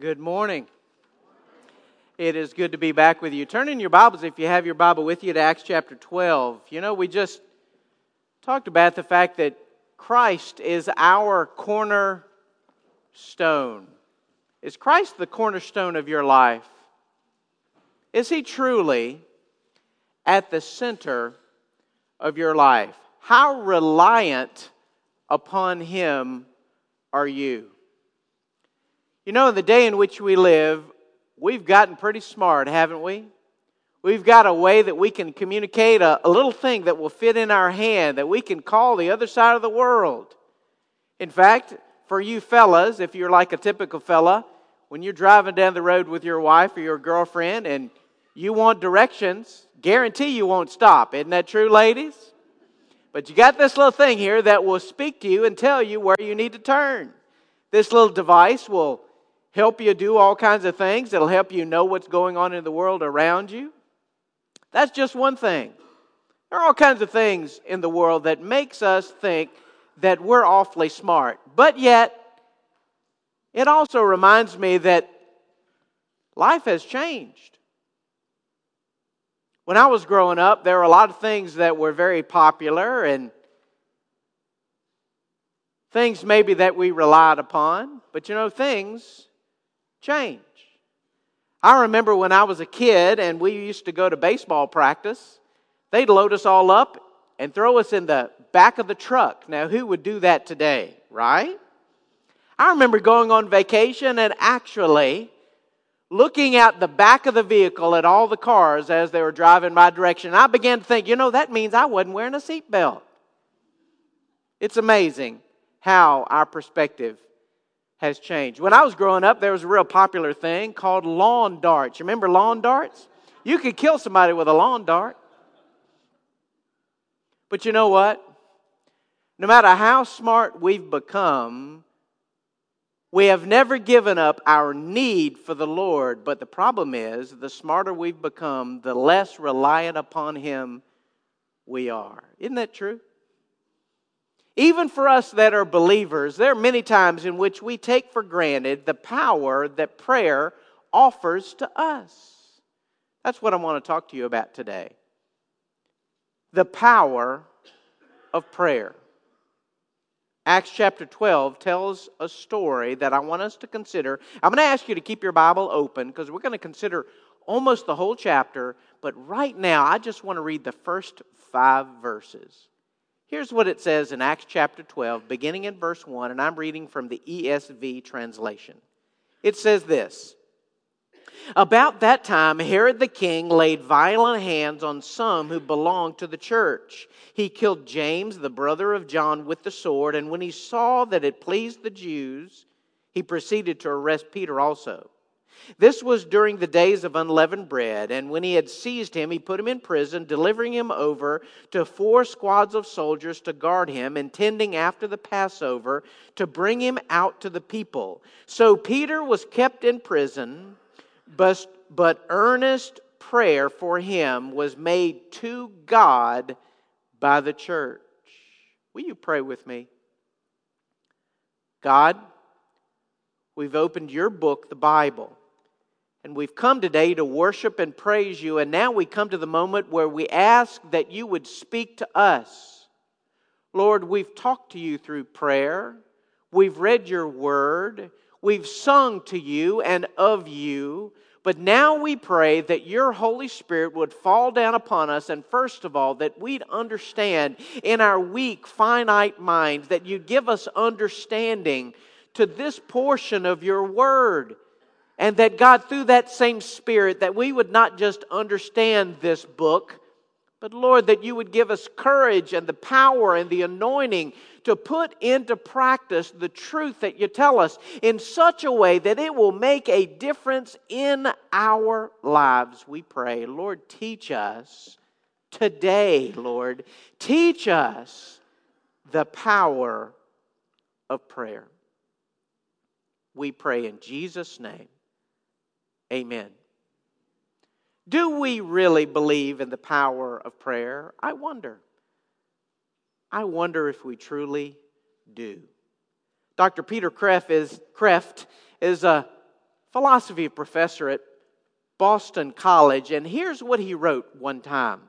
Good morning. It is good to be back with you. Turn in your Bibles, if you have your Bible with you, to Acts chapter 12. You know, we just talked about the fact that Christ is our cornerstone. Is Christ the cornerstone of your life? Is he truly at the center of your life? How reliant upon him are you? You know, in the day in which we live, we've gotten pretty smart, haven't we? We've got a way that we can communicate a, a, little thing that will fit in our hand, that we can call the other side of the world. In fact, for you fellas, if you're like a typical fella, when you're driving down the road with your wife or your girlfriend and you want directions, guarantee you won't stop. Isn't that true, ladies? But you got this little thing here that will speak to you and tell you where you need to turn. This little device will help you do all kinds of things. It'll help you know what's going on in the world around you. That's just one thing. There are all kinds of things in the world that makes us think that we're awfully smart. But yet, it also reminds me that life has changed. When I was growing up, there were a lot of things that were very popular and things maybe that we relied upon. But you know, things change. I remember when I was a kid and we used to go to baseball practice, they'd load us all up and throw us in the back of the truck. Now, who would do that today, right? I remember going on vacation and actually looking at the back of the vehicle at all the cars as they were driving my direction. I began to think, you know, that means I wasn't wearing a seatbelt. It's amazing how our perspective has changed. When I was growing up, there was a real popular thing called lawn darts. Remember lawn darts? You could kill somebody with a lawn dart. But you know what? No matter how smart we've become, we have never given up our need for the Lord. But the problem is, the smarter we've become, the less reliant upon Him we are. Isn't that true? Even for us that are believers, there are many times in which we take for granted the power that prayer offers to us. That's what I want to talk to you about today. The power of prayer. Acts chapter 12 tells a story that I want us to consider. I'm going to ask you to keep your Bible open because we're going to consider almost the whole chapter, but right now I just want to read the first five verses. Here's what it says in Acts chapter 12, beginning in verse 1, and I'm reading from the ESV translation. It says this About that time, Herod the king laid violent hands on some who belonged to the church. He killed James, the brother of John, with the sword, and when he saw that it pleased the Jews, he proceeded to arrest Peter also. This was during the days of unleavened bread, and when he had seized him, he put him in prison, delivering him over to four squads of soldiers to guard him, intending after the Passover to bring him out to the people. So Peter was kept in prison, but, but earnest prayer for him was made to God by the church. Will you pray with me? God, we've opened your book, the Bible. And we've come today to worship and praise you. And now we come to the moment where we ask that you would speak to us. Lord, we've talked to you through prayer. We've read your word. We've sung to you and of you. But now we pray that your Holy Spirit would fall down upon us, and first of all, that we'd understand in our weak, finite minds, that you'd give us understanding to this portion of your word. And that God, through that same Spirit, that we would not just understand this book, but Lord, that you would give us courage and the power and the anointing to put into practice the truth that you tell us in such a way that it will make a difference in our lives, we pray. Lord, teach us today, Lord. Teach us the power of prayer. We pray in Jesus' name. Amen. Do we really believe in the power of prayer? I wonder. I wonder if we truly do. Dr. Peter Kreeft is, Kreeft is a philosophy professor at Boston College, and here's what he wrote one time.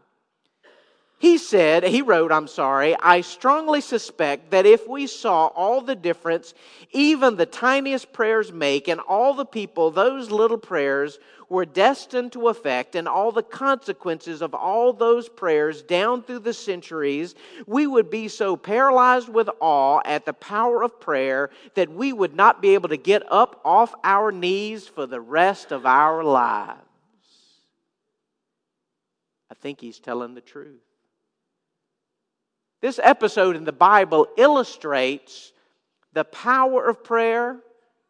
He said, he wrote, I'm sorry, I strongly suspect that if we saw all the difference even the tiniest prayers make and all the people those little prayers were destined to affect and all the consequences of all those prayers down through the centuries, we would be so paralyzed with awe at the power of prayer that we would not be able to get up off our knees for the rest of our lives. I think he's telling the truth. This episode in the Bible illustrates the power of prayer,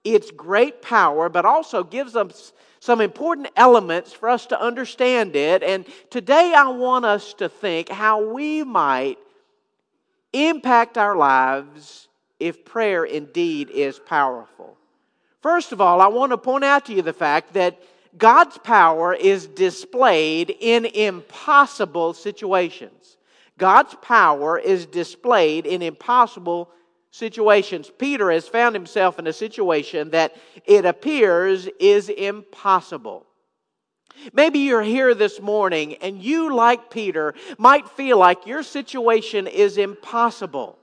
its great power, but also gives us some important elements for us to understand it. And today I want us to think how we might impact our lives if prayer indeed is powerful. First of all, I want to point out to you the fact that God's power is displayed in impossible situations. God's power is displayed in impossible situations. Peter has found himself in a situation that it appears is impossible. Maybe you're here this morning and you, like Peter, might feel like your situation is impossible.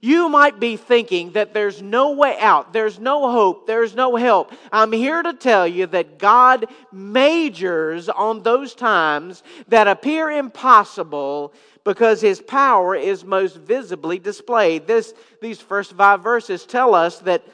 You might be thinking that there's no way out, there's no hope, there's no help. I'm here to tell you that God majors on those times that appear impossible because his power is most visibly displayed. This, these first five verses tell us that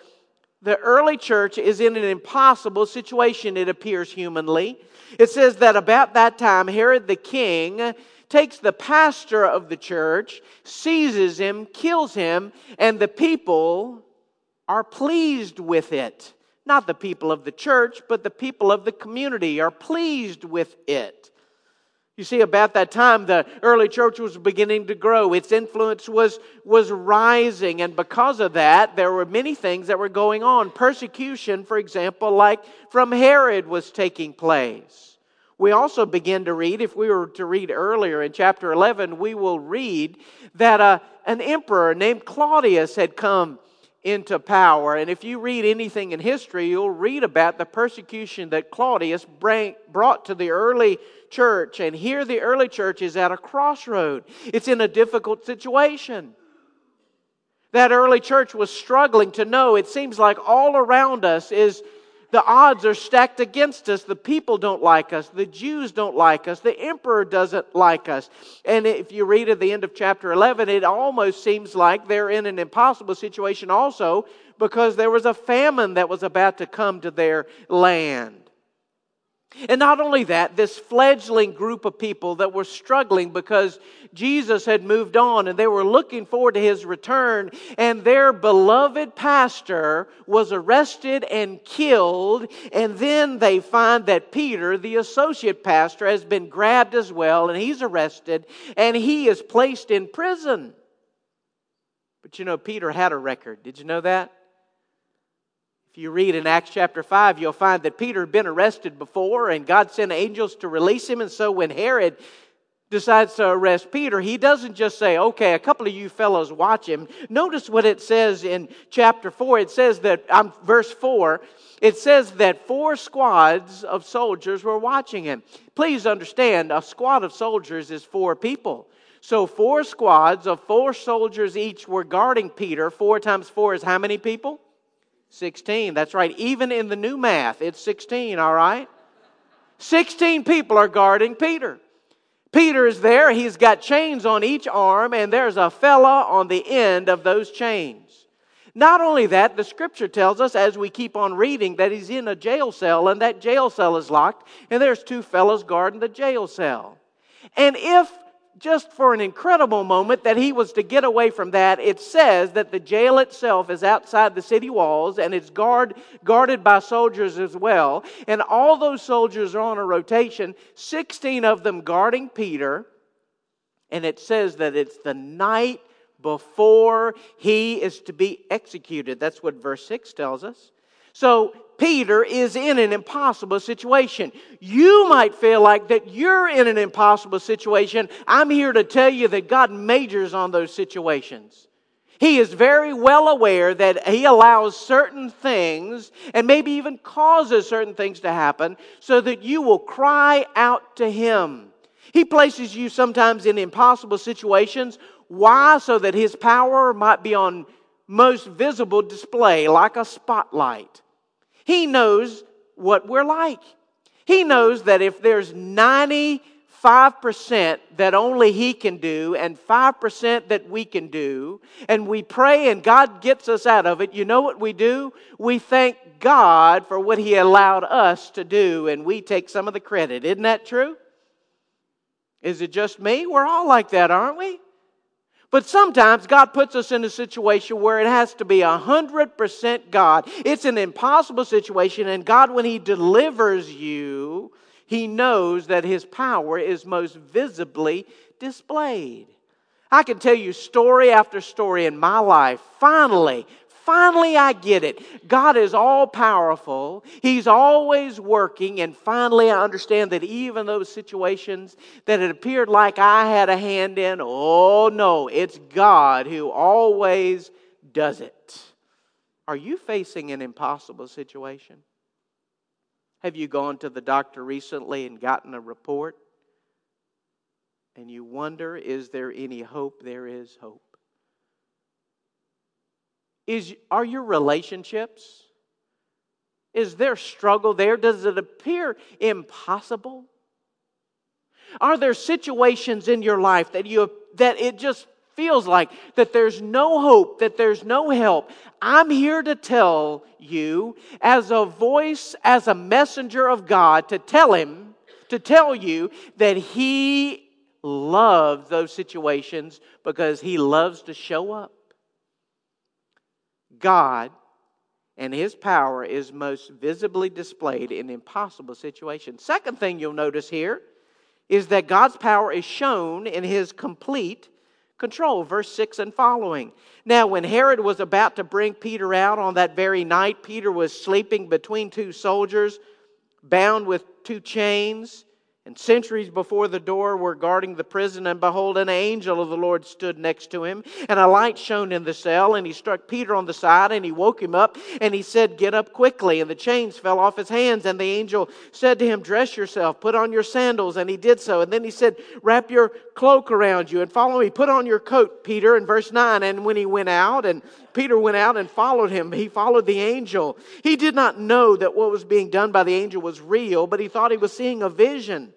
the early church is in an impossible situation, it appears humanly. It says that about that time, Herod the king takes the pastor of the church, seizes him, kills him, and the people are pleased with it. Not the people of the church, but the people of the community are pleased with it. You see, about that time, the early church was beginning to grow. Its influence was, was rising. And because of that, there were many things that were going on. Persecution, for example, like from Herod, was taking place. We also begin to read, if we were to read earlier in chapter 11, we will read that uh, an emperor named Claudius had come into power. And if you read anything in history, you'll read about the persecution that Claudius brought to the early church. And here, the early church is at a crossroad, it's in a difficult situation. That early church was struggling to know. It seems like all around us is the odds are stacked against us. The people don't like us. The Jews don't like us. The emperor doesn't like us. And if you read at the end of chapter 11, it almost seems like they're in an impossible situation also because there was a famine that was about to come to their land. And not only that, this fledgling group of people that were struggling because Jesus had moved on and they were looking forward to his return, and their beloved pastor was arrested and killed. And then they find that Peter, the associate pastor, has been grabbed as well, and he's arrested and he is placed in prison. But you know, Peter had a record. Did you know that? If you read in Acts chapter 5, you'll find that Peter had been arrested before and God sent angels to release him. And so when Herod decides to arrest Peter, he doesn't just say, okay, a couple of you fellows watch him. Notice what it says in chapter 4. It says that, um, verse 4, it says that four squads of soldiers were watching him. Please understand, a squad of soldiers is four people. So four squads of four soldiers each were guarding Peter. Four times four is how many people? 16. That's right. Even in the new math, it's 16, all right? 16 people are guarding Peter. Peter is there. He's got chains on each arm, and there's a fella on the end of those chains. Not only that, the scripture tells us as we keep on reading that he's in a jail cell, and that jail cell is locked, and there's two fellows guarding the jail cell. And if just for an incredible moment that he was to get away from that, it says that the jail itself is outside the city walls and it's guard, guarded by soldiers as well. And all those soldiers are on a rotation, 16 of them guarding Peter. And it says that it's the night before he is to be executed. That's what verse 6 tells us. So Peter is in an impossible situation. You might feel like that you're in an impossible situation. I'm here to tell you that God majors on those situations. He is very well aware that He allows certain things and maybe even causes certain things to happen so that you will cry out to Him. He places you sometimes in impossible situations. Why? So that His power might be on most visible display, like a spotlight. He knows what we're like. He knows that if there's 90 5% that only He can do and 5% that we can do, and we pray and God gets us out of it, you know what we do? We thank God for what He allowed us to do, and we take some of the credit. Isn't that true? Is it just me? We're all like that, aren't we? But sometimes God puts us in a situation where it has to be 100% God. It's an impossible situation, and God, when He delivers you, he knows that his power is most visibly displayed. I can tell you story after story in my life. Finally, finally I get it. God is all powerful. He's always working. And finally I understand that even those situations that it appeared like I had a hand in, oh no, it's God who always does it. Are you facing an impossible situation? Have you gone to the doctor recently and gotten a report? And you wonder, is there any hope? There is hope. Is, are your relationships? Is there struggle there? Does it appear impossible? Are there situations in your life that you that it just feels like that there's no hope, that there's no help, I'm here to tell you, as a voice, as a messenger of God, to tell him, to tell you that he loves those situations because he loves to show up. God and his power is most visibly displayed in impossible situations. Second thing you'll notice here is that God's power is shown in his complete control. Verse 6 and following. Now, when Herod was about to bring Peter out on that very night, Peter was sleeping between two soldiers, bound with two chains. And centuries before the door were guarding the prison, and behold, an angel of the Lord stood next to him, and a light shone in the cell, and he struck Peter on the side, and he woke him up, and he said, Get up quickly. And the chains fell off his hands, and the angel said to him, Dress yourself, put on your sandals, and he did so. And then he said, Wrap your cloak around you, and follow me. Put on your coat, Peter, in verse 9. And when he went out, and Peter went out and followed him, he followed the angel. He did not know that what was being done by the angel was real, but he thought he was seeing a vision.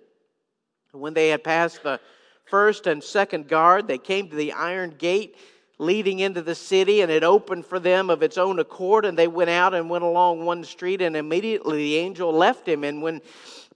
When they had passed the first and second guard, they came to the iron gate leading into the city, and it opened for them of its own accord. And they went out and went along one street, and immediately the angel left him. And when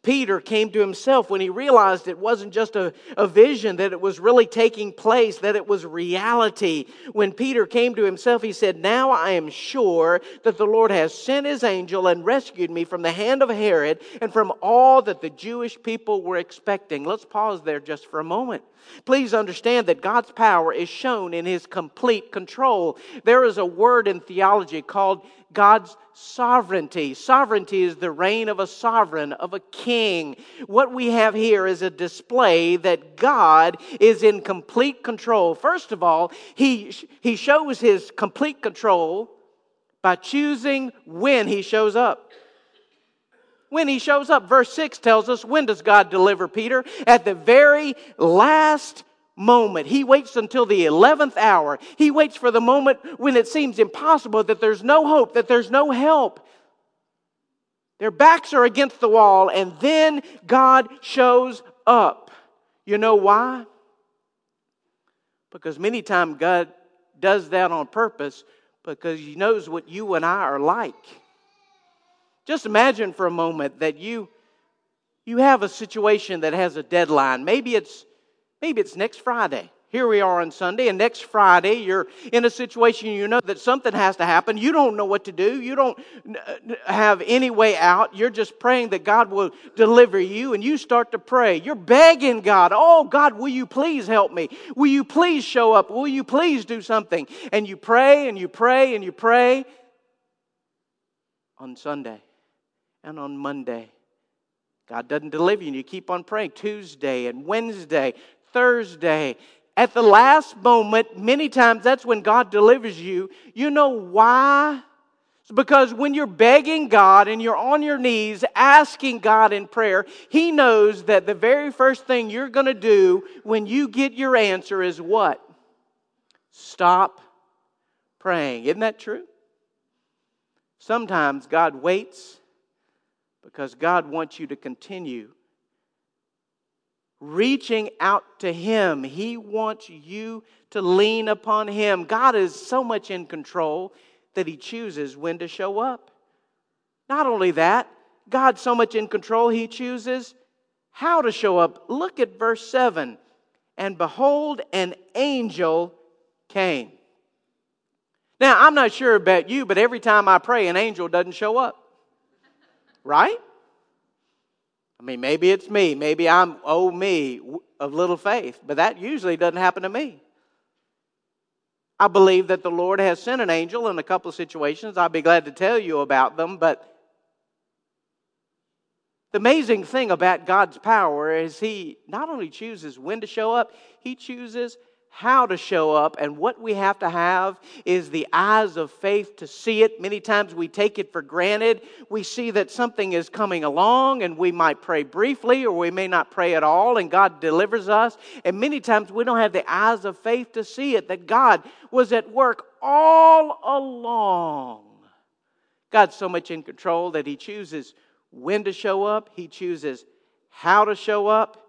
Peter came to himself when he realized it wasn't just a, a vision, that it was really taking place, that it was reality. When Peter came to himself, he said, Now I am sure that the Lord has sent his angel and rescued me from the hand of Herod and from all that the Jewish people were expecting. Let's pause there just for a moment. Please understand that God's power is shown in his complete control. There is a word in theology called God's sovereignty. Sovereignty is the reign of a sovereign, of a king. What we have here is a display that God is in complete control. First of all, he, he shows his complete control by choosing when he shows up when he shows up. Verse 6 tells us when does God deliver Peter? At the very last moment. He waits until the 11th hour. He waits for the moment when it seems impossible, that there's no hope, that there's no help. Their backs are against the wall, and then God shows up. You know why? Because many times God does that on purpose because He knows what you and I are like. Just imagine for a moment that you you have a situation that has a deadline. Maybe it's maybe it's next Friday. Here we are on Sunday, and next Friday you're in a situation you know that something has to happen. You don't know what to do. You don't have any way out. You're just praying that God will deliver you, and you start to pray. You're begging God, Oh, God, will you please help me? Will you please show up? Will you please do something? And you pray and you pray and you pray on Sunday and on Monday. God doesn't deliver you, and you keep on praying. Tuesday and Wednesday, Thursday, At the last moment, many times that's when God delivers you. You know why? It's because when you're begging God and you're on your knees asking God in prayer, He knows that the very first thing you're going to do when you get your answer is what? Stop praying. Isn't that true? Sometimes God waits because God wants you to continue reaching out to Him. He wants you to lean upon Him. God is so much in control that He chooses when to show up. Not only that, God's so much in control, He chooses how to show up. Look at verse 7 and behold, an angel came. Now, I'm not sure about you, but every time I pray, an angel doesn't show up. Right? I mean, maybe it's me. Maybe I'm, oh, me, of little faith. But that usually doesn't happen to me. I believe that the Lord has sent an angel in a couple of situations. I'd be glad to tell you about them. But the amazing thing about God's power is He not only chooses when to show up, He chooses how to show up, and what we have to have is the eyes of faith to see it. Many times we take it for granted. We see that something is coming along, and we might pray briefly, or we may not pray at all, and God delivers us. And many times we don't have the eyes of faith to see it, that God was at work all along. God's so much in control that He chooses when to show up, He chooses how to show up.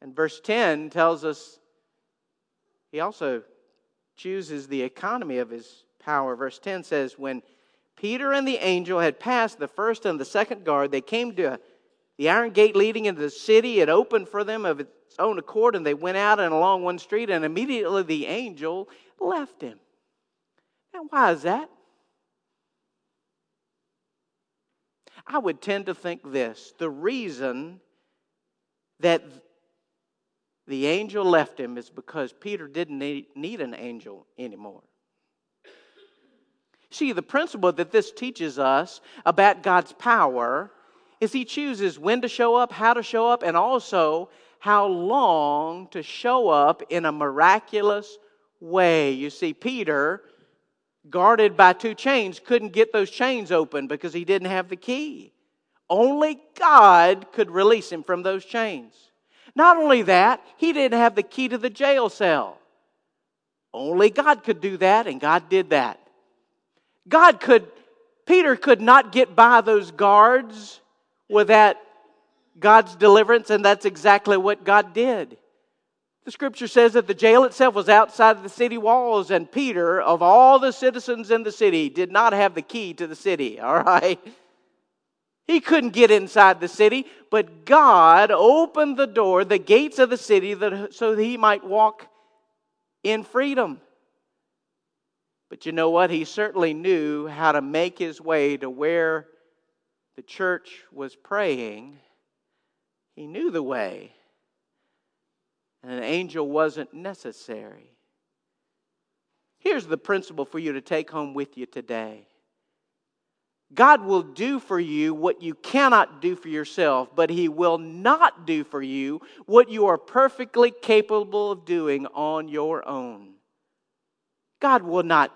And verse 10 tells us he also chooses the economy of his power. Verse 10 says, When Peter and the angel had passed the first and the second guard, they came to the iron gate leading into the city. It opened for them of its own accord, and they went out and along one street, and immediately the angel left him. Now, why is that? I would tend to think this the reason that the angel left him is because Peter didn't need an angel anymore. See, the principle that this teaches us about God's power is He chooses when to show up, how to show up, and also how long to show up in a miraculous way. You see, Peter, guarded by two chains, couldn't get those chains open because he didn't have the key. Only God could release him from those chains. Not only that, he didn't have the key to the jail cell. Only God could do that, and God did that. God could, Peter could not get by those guards without God's deliverance, and that's exactly what God did. The scripture says that the jail itself was outside of the city walls, and Peter, of all the citizens in the city, did not have the key to the city, all right? He couldn't get inside the city, but God opened the door, the gates of the city, that, so that he might walk in freedom. But you know what? He certainly knew how to make his way to where the church was praying. He knew the way. And an angel wasn't necessary. Here's the principle for you to take home with you today God will do for you what you cannot do for yourself, but He will not do for you what you are perfectly capable of doing on your own. God will not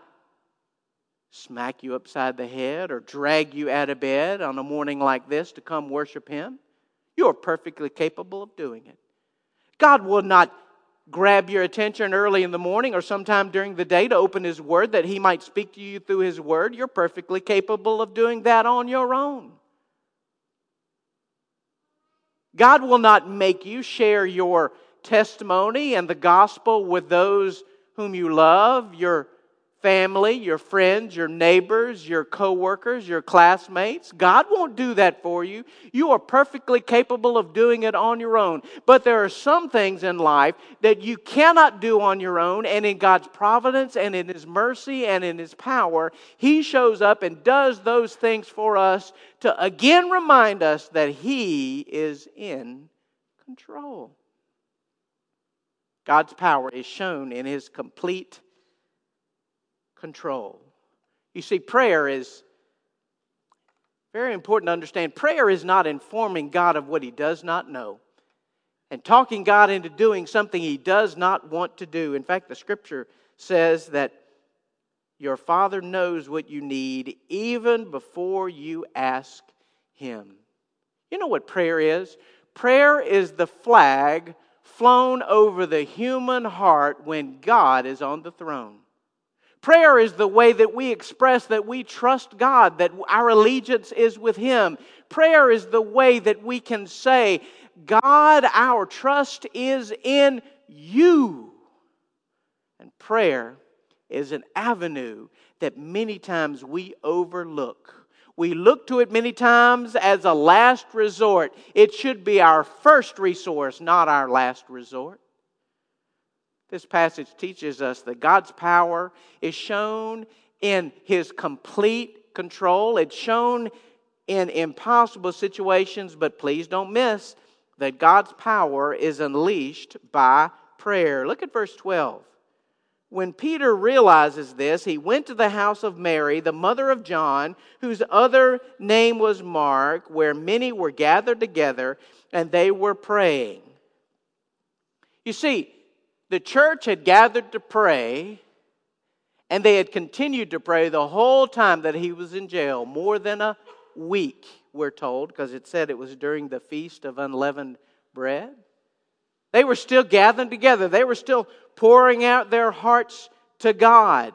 smack you upside the head or drag you out of bed on a morning like this to come worship Him. You are perfectly capable of doing it. God will not grab your attention early in the morning or sometime during the day to open His Word that He might speak to you through His Word, you're perfectly capable of doing that on your own. God will not make you share your testimony and the gospel with those whom you love, your family, your friends, your neighbors, your coworkers, your classmates. God won't do that for you. You are perfectly capable of doing it on your own. But there are some things in life that you cannot do on your own, and in God's providence and in His mercy and in His power, He shows up and does those things for us to again remind us that He is in control. God's power is shown in His complete control. You see, prayer is very important to understand. Prayer is not informing God of what he does not know. and talking God into doing something he does not want to do. In fact, the scripture says that your Father knows what you need even before you ask him. You know what prayer is? Prayer is the flag flown over the human heart when God is on the throne. Prayer is the way that we express that we trust God, that our allegiance is with Him. Prayer is the way that we can say, God, our trust is in you. And prayer is an avenue that many times we overlook. We look to it many times as a last resort. It should be our first resource, not our last resort. This passage teaches us that God's power is shown in His complete control. It's shown in impossible situations, but please don't miss that God's power is unleashed by prayer. Look at verse 12. When Peter realizes this, he went to the house of Mary, the mother of John, whose other name was Mark, where many were gathered together and they were praying. You see, the church had gathered to pray, and they had continued to pray the whole time that he was in jail, more than a week, we're told, because it said it was during the feast of unleavened bread. They were still gathering together, they were still pouring out their hearts to God.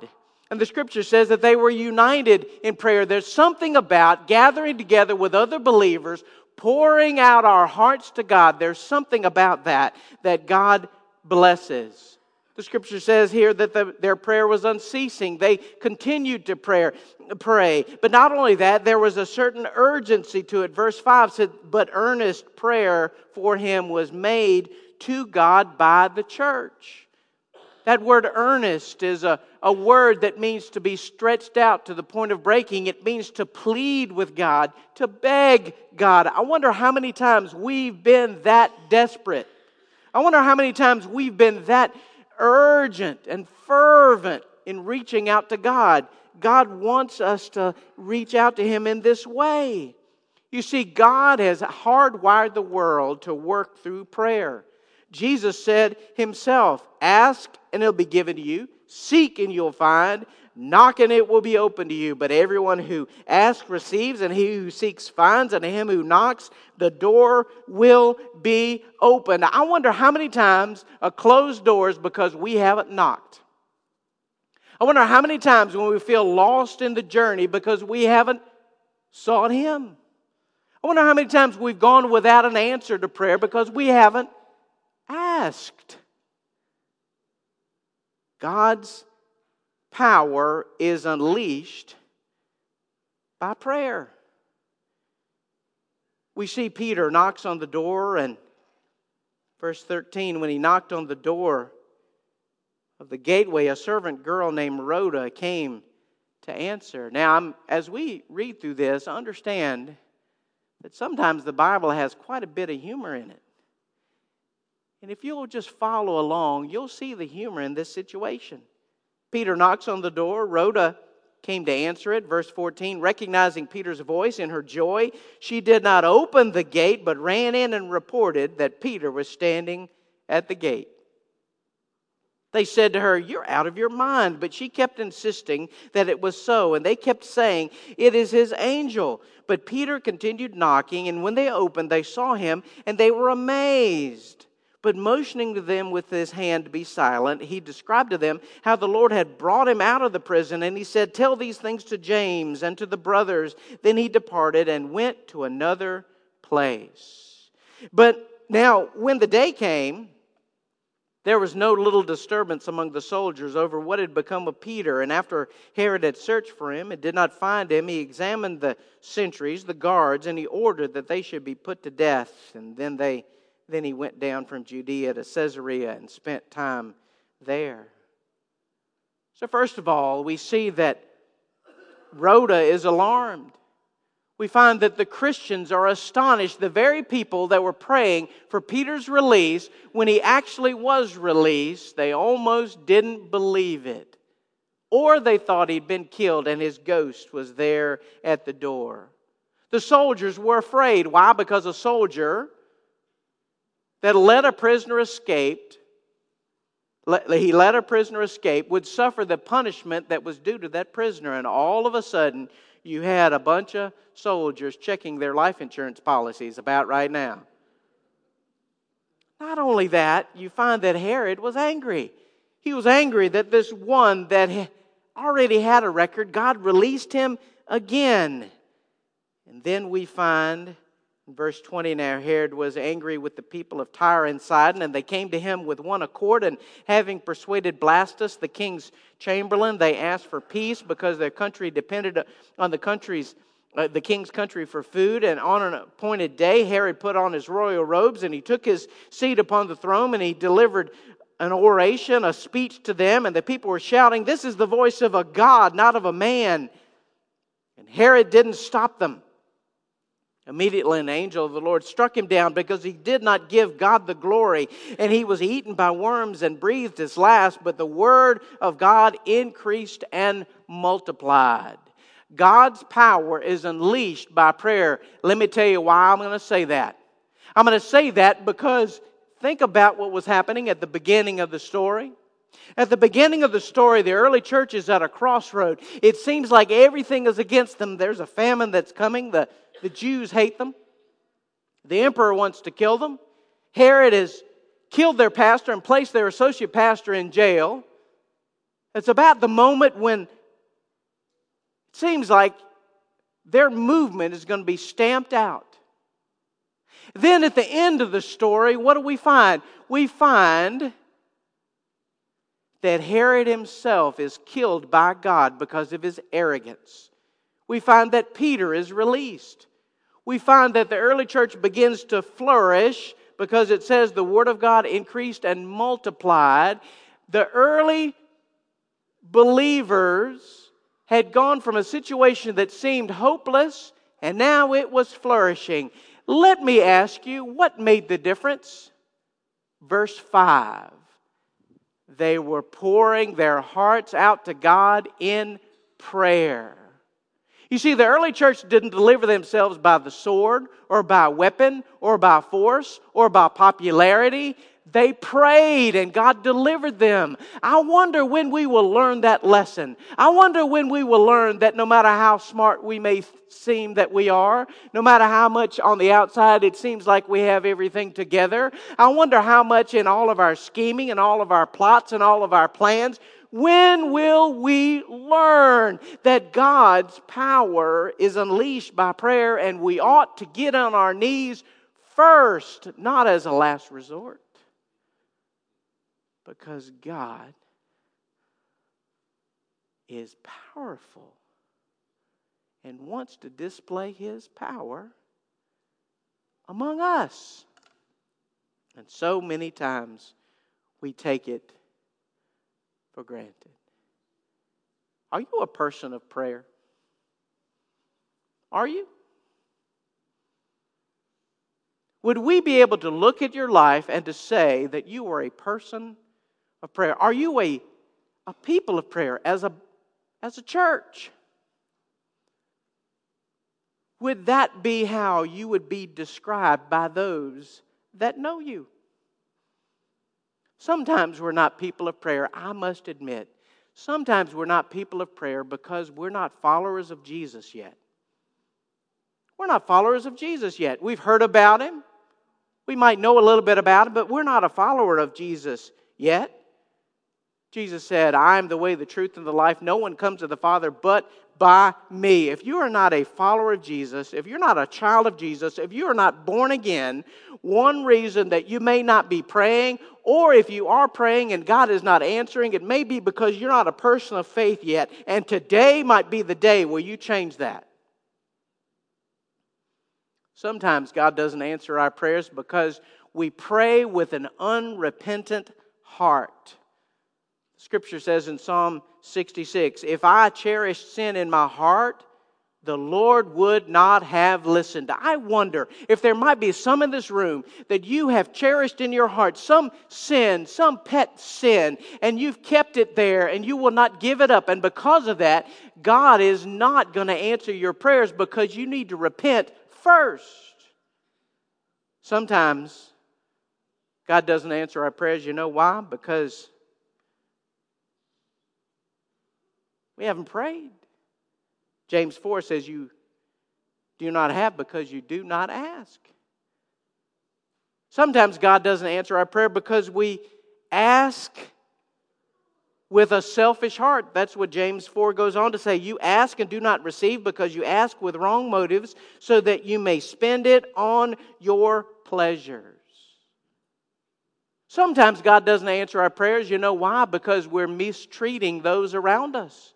And the scripture says that they were united in prayer. There's something about gathering together with other believers, pouring out our hearts to God. There's something about that that God blesses. The scripture says here that the, their prayer was unceasing. They continued to pray, pray. But not only that, there was a certain urgency to it. Verse 5 said, But earnest prayer for him was made to God by the church. That word earnest is a, a word that means to be stretched out to the point of breaking. It means to plead with God, to beg God. I wonder how many times we've been that desperate. I wonder how many times we've been that urgent and fervent in reaching out to God. God wants us to reach out to Him in this way. You see, God has hardwired the world to work through prayer. Jesus said himself, Ask and it'll be given to you, seek and you'll find, knock and it will be open to you. But everyone who asks receives, and he who seeks finds, and him who knocks, the door will be opened. I wonder how many times a closed door is because we haven't knocked. I wonder how many times when we feel lost in the journey because we haven't sought him. I wonder how many times we've gone without an answer to prayer because we haven't asked. God's power is unleashed by prayer. We see Peter knocks on the door, and verse 13, when he knocked on the door of the gateway, a servant girl named Rhoda came to answer. Now, I'm, as we read through this, understand that sometimes the Bible has quite a bit of humor in it. And if you'll just follow along, you'll see the humor in this situation. Peter knocks on the door. Rhoda came to answer it. Verse 14, recognizing Peter's voice in her joy, she did not open the gate, but ran in and reported that Peter was standing at the gate. They said to her, You're out of your mind. But she kept insisting that it was so. And they kept saying, It is his angel. But Peter continued knocking, and when they opened, they saw him, and they were amazed. But motioning to them with his hand to be silent, he described to them how the Lord had brought him out of the prison. And he said, Tell these things to James and to the brothers. Then he departed and went to another place. But now, when the day came, there was no little disturbance among the soldiers over what had become of Peter. And after Herod had searched for him and did not find him, he examined the sentries, the guards, and he ordered that they should be put to death. And then they then he went down from Judea to Caesarea and spent time there. So, first of all, we see that Rhoda is alarmed. We find that the Christians are astonished. The very people that were praying for Peter's release, when he actually was released, they almost didn't believe it. Or they thought he'd been killed and his ghost was there at the door. The soldiers were afraid. Why? Because a soldier that let a prisoner escape, he let a prisoner escape, would suffer the punishment that was due to that prisoner. And all of a sudden, you had a bunch of soldiers checking their life insurance policies about right now. Not only that, you find that Herod was angry. He was angry that this one that already had a record, God released him again. And then we find in verse 20 now Herod was angry with the people of Tyre and Sidon, and they came to him with one accord. And having persuaded Blastus, the king's chamberlain, they asked for peace because their country depended on the country's uh, the king's country for food. And on an appointed day, Herod put on his royal robes and he took his seat upon the throne and he delivered an oration, a speech to them. And the people were shouting, This is the voice of a God, not of a man. And Herod didn't stop them. Immediately, an angel of the Lord struck him down because he did not give God the glory, and he was eaten by worms and breathed his last. But the word of God increased and multiplied. God's power is unleashed by prayer. Let me tell you why I'm going to say that. I'm going to say that because think about what was happening at the beginning of the story. At the beginning of the story, the early church is at a crossroad. It seems like everything is against them. There's a famine that's coming. The, the Jews hate them. The emperor wants to kill them. Herod has killed their pastor and placed their associate pastor in jail. It's about the moment when it seems like their movement is going to be stamped out. Then at the end of the story, what do we find? We find that Herod himself is killed by God because of his arrogance. We find that Peter is released. We find that the early church begins to flourish because it says the Word of God increased and multiplied. The early believers had gone from a situation that seemed hopeless and now it was flourishing. Let me ask you, what made the difference? Verse 5 They were pouring their hearts out to God in prayer. You see, the early church didn't deliver themselves by the sword or by weapon or by force or by popularity. They prayed and God delivered them. I wonder when we will learn that lesson. I wonder when we will learn that no matter how smart we may seem that we are, no matter how much on the outside it seems like we have everything together, I wonder how much in all of our scheming and all of our plots and all of our plans, when will we learn that God's power is unleashed by prayer and we ought to get on our knees first, not as a last resort? Because God is powerful and wants to display his power among us. And so many times we take it for granted. Are you a person of prayer? Are you? Would we be able to look at your life and to say that you are a person of prayer? Are you a, a people of prayer as a, as a church? Would that be how you would be described by those that know you? Sometimes we're not people of prayer, I must admit. Sometimes we're not people of prayer because we're not followers of Jesus yet. We're not followers of Jesus yet. We've heard about him. We might know a little bit about him, but we're not a follower of Jesus yet. Jesus said, I am the way, the truth, and the life. No one comes to the Father but by me. If you are not a follower of Jesus, if you're not a child of Jesus, if you are not born again, one reason that you may not be praying, or if you are praying and God is not answering, it may be because you're not a person of faith yet. And today might be the day where you change that. Sometimes God doesn't answer our prayers because we pray with an unrepentant heart. Scripture says in Psalm 66 If I cherished sin in my heart, the Lord would not have listened. I wonder if there might be some in this room that you have cherished in your heart some sin, some pet sin, and you've kept it there and you will not give it up. And because of that, God is not going to answer your prayers because you need to repent first. Sometimes God doesn't answer our prayers. You know why? Because we haven't prayed. James 4 says, You do not have because you do not ask. Sometimes God doesn't answer our prayer because we ask with a selfish heart. That's what James 4 goes on to say. You ask and do not receive because you ask with wrong motives so that you may spend it on your pleasures. Sometimes God doesn't answer our prayers. You know why? Because we're mistreating those around us.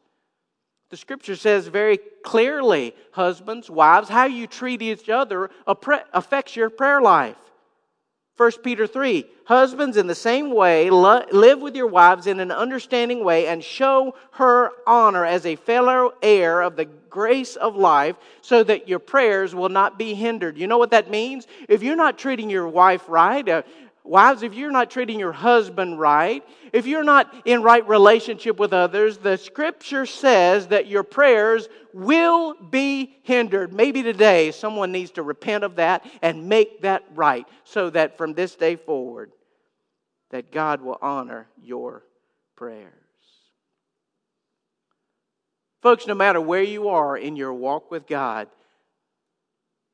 The scripture says very clearly, husbands, wives, how you treat each other affects your prayer life. 1 Peter 3 Husbands, in the same way, live with your wives in an understanding way and show her honor as a fellow heir of the grace of life so that your prayers will not be hindered. You know what that means? If you're not treating your wife right, uh, Wives, if you're not treating your husband right, if you're not in right relationship with others, the scripture says that your prayers will be hindered. Maybe today someone needs to repent of that and make that right so that from this day forward that God will honor your prayers. Folks, no matter where you are in your walk with God,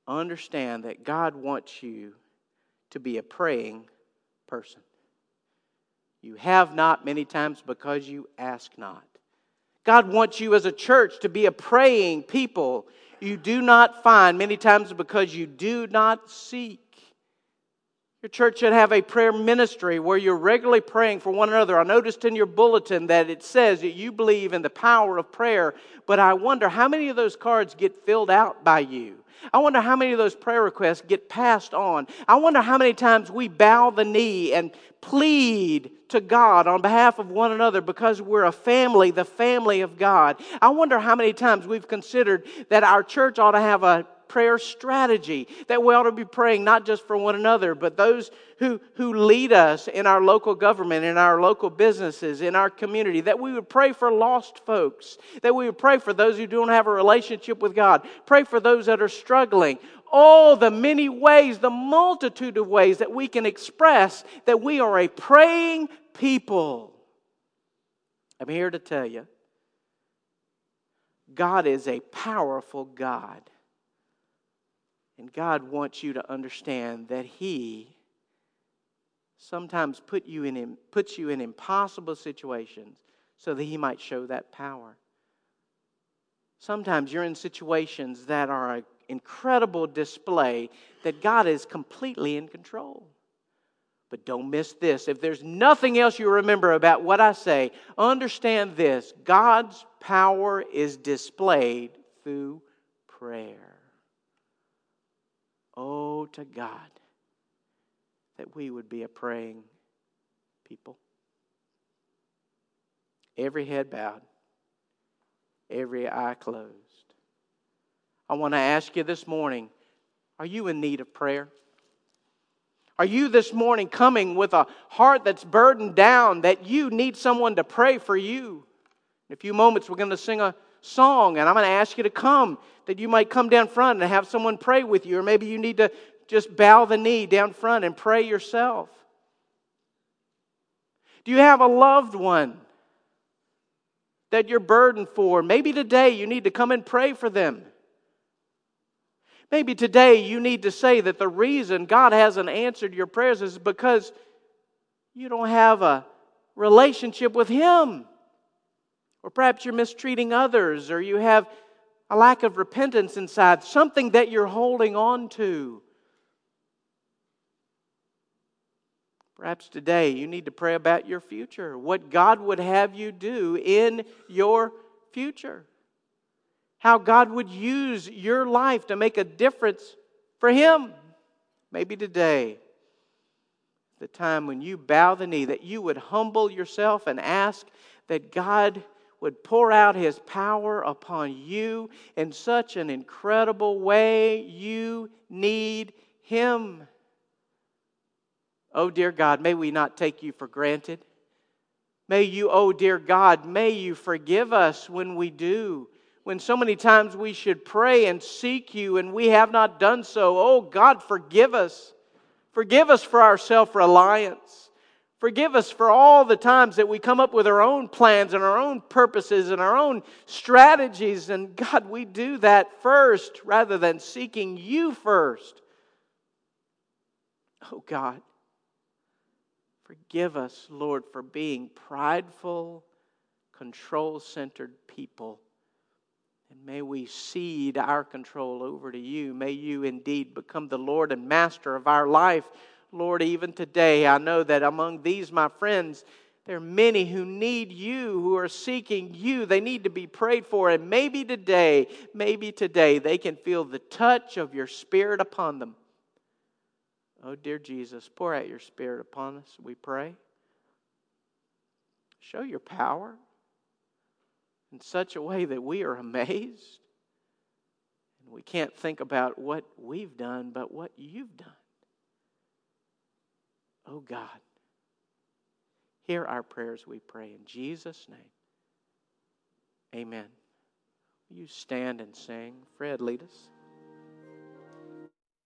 understand that God wants you to be a praying person. You have not many times because you ask not. God wants you as a church to be a praying people. You do not find many times because you do not seek. Your church should have a prayer ministry where you're regularly praying for one another. I noticed in your bulletin that it says that you believe in the power of prayer, but I wonder how many of those cards get filled out by you? I wonder how many of those prayer requests get passed on. I wonder how many times we bow the knee and plead to God on behalf of one another because we're a family, the family of God. I wonder how many times we've considered that our church ought to have a prayer strategy that we ought to be praying not just for one another, but those who, who lead us in our local government, in our local businesses, in our community, that we would pray for lost folks, that we would pray for those who don't have a relationship with God, pray for those that are struggling. All the many ways, the multitude of ways that we can express that we are a praying people. I'm here to tell you God is a powerful God. And God wants you to understand that He sometimes put you in, puts you in impossible situations so that He might show that power. Sometimes you're in situations that are an incredible display that God is completely in control. But don't miss this. If there's nothing else you remember about what I say, understand this God's power is displayed through prayer. To God, that we would be a praying people. Every head bowed, every eye closed. I want to ask you this morning are you in need of prayer? Are you this morning coming with a heart that's burdened down that you need someone to pray for you? In a few moments, we're going to sing a song, and I'm going to ask you to come, that you might come down front and have someone pray with you, or maybe you need to just bow the knee down front and pray yourself. Do you have a loved one that you're burdened for? Maybe today you need to come and pray for them. Maybe today you need to say that the reason God hasn't answered your prayers is because you don't have a relationship with Him. Or perhaps you're mistreating others, or you have a lack of repentance inside, something that you're holding on to. Perhaps today you need to pray about your future, what God would have you do in your future, how God would use your life to make a difference for Him. Maybe today, the time when you bow the knee, that you would humble yourself and ask that God would pour out his power upon you in such an incredible way. You need him. Oh, dear God, may we not take you for granted. May you, oh, dear God, may you forgive us when we do. When so many times we should pray and seek you and we have not done so. Oh, God, forgive us. Forgive us for our self reliance. Forgive us for all the times that we come up with our own plans and our own purposes and our own strategies. And God, we do that first rather than seeking you first. Oh God, forgive us, Lord, for being prideful, control centered people. And may we cede our control over to you. May you indeed become the Lord and master of our life. Lord, even today, I know that among these, my friends, there are many who need you, who are seeking you. They need to be prayed for. And maybe today, maybe today, they can feel the touch of your Spirit upon them. Oh, dear Jesus, pour out your Spirit upon us, we pray. Show your power in such a way that we are amazed. And we can't think about what we've done, but what you've done. Oh God, hear our prayers, we pray. In Jesus' name, amen. You stand and sing? Fred, lead us.